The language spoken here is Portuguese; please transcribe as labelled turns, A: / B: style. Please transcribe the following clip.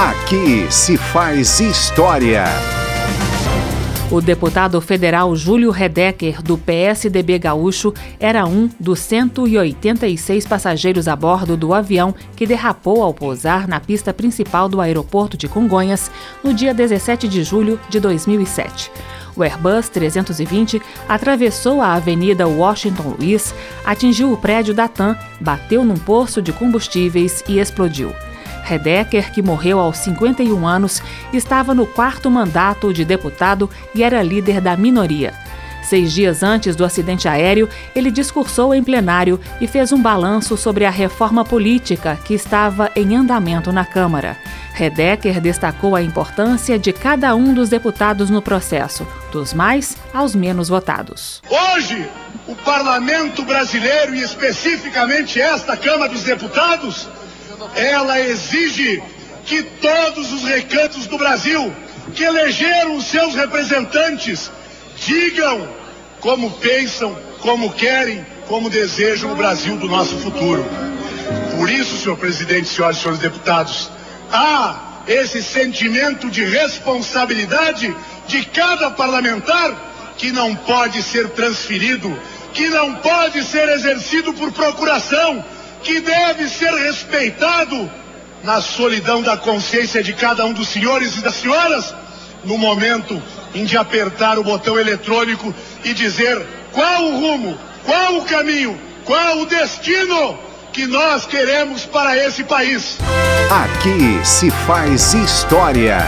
A: Aqui se faz história.
B: O deputado federal Júlio Redecker, do PSDB Gaúcho, era um dos 186 passageiros a bordo do avião que derrapou ao pousar na pista principal do aeroporto de Congonhas no dia 17 de julho de 2007. O Airbus 320 atravessou a Avenida Washington Luiz, atingiu o prédio da TAM, bateu num poço de combustíveis e explodiu. Redecker, que morreu aos 51 anos, estava no quarto mandato de deputado e era líder da minoria. Seis dias antes do acidente aéreo, ele discursou em plenário e fez um balanço sobre a reforma política que estava em andamento na Câmara. Redecker destacou a importância de cada um dos deputados no processo, dos mais aos menos votados.
C: Hoje, o parlamento brasileiro, e especificamente esta Câmara dos Deputados, ela exige que todos os recantos do Brasil que elegeram os seus representantes digam como pensam, como querem, como desejam o Brasil do nosso futuro. Por isso, senhor presidente, senhoras e senhores deputados, há esse sentimento de responsabilidade de cada parlamentar que não pode ser transferido, que não pode ser exercido por procuração, que deve ser respeitado na solidão da consciência de cada um dos senhores e das senhoras, no momento em de apertar o botão eletrônico e dizer qual o rumo, qual o caminho, qual o destino que nós queremos para esse país.
A: Aqui se faz história.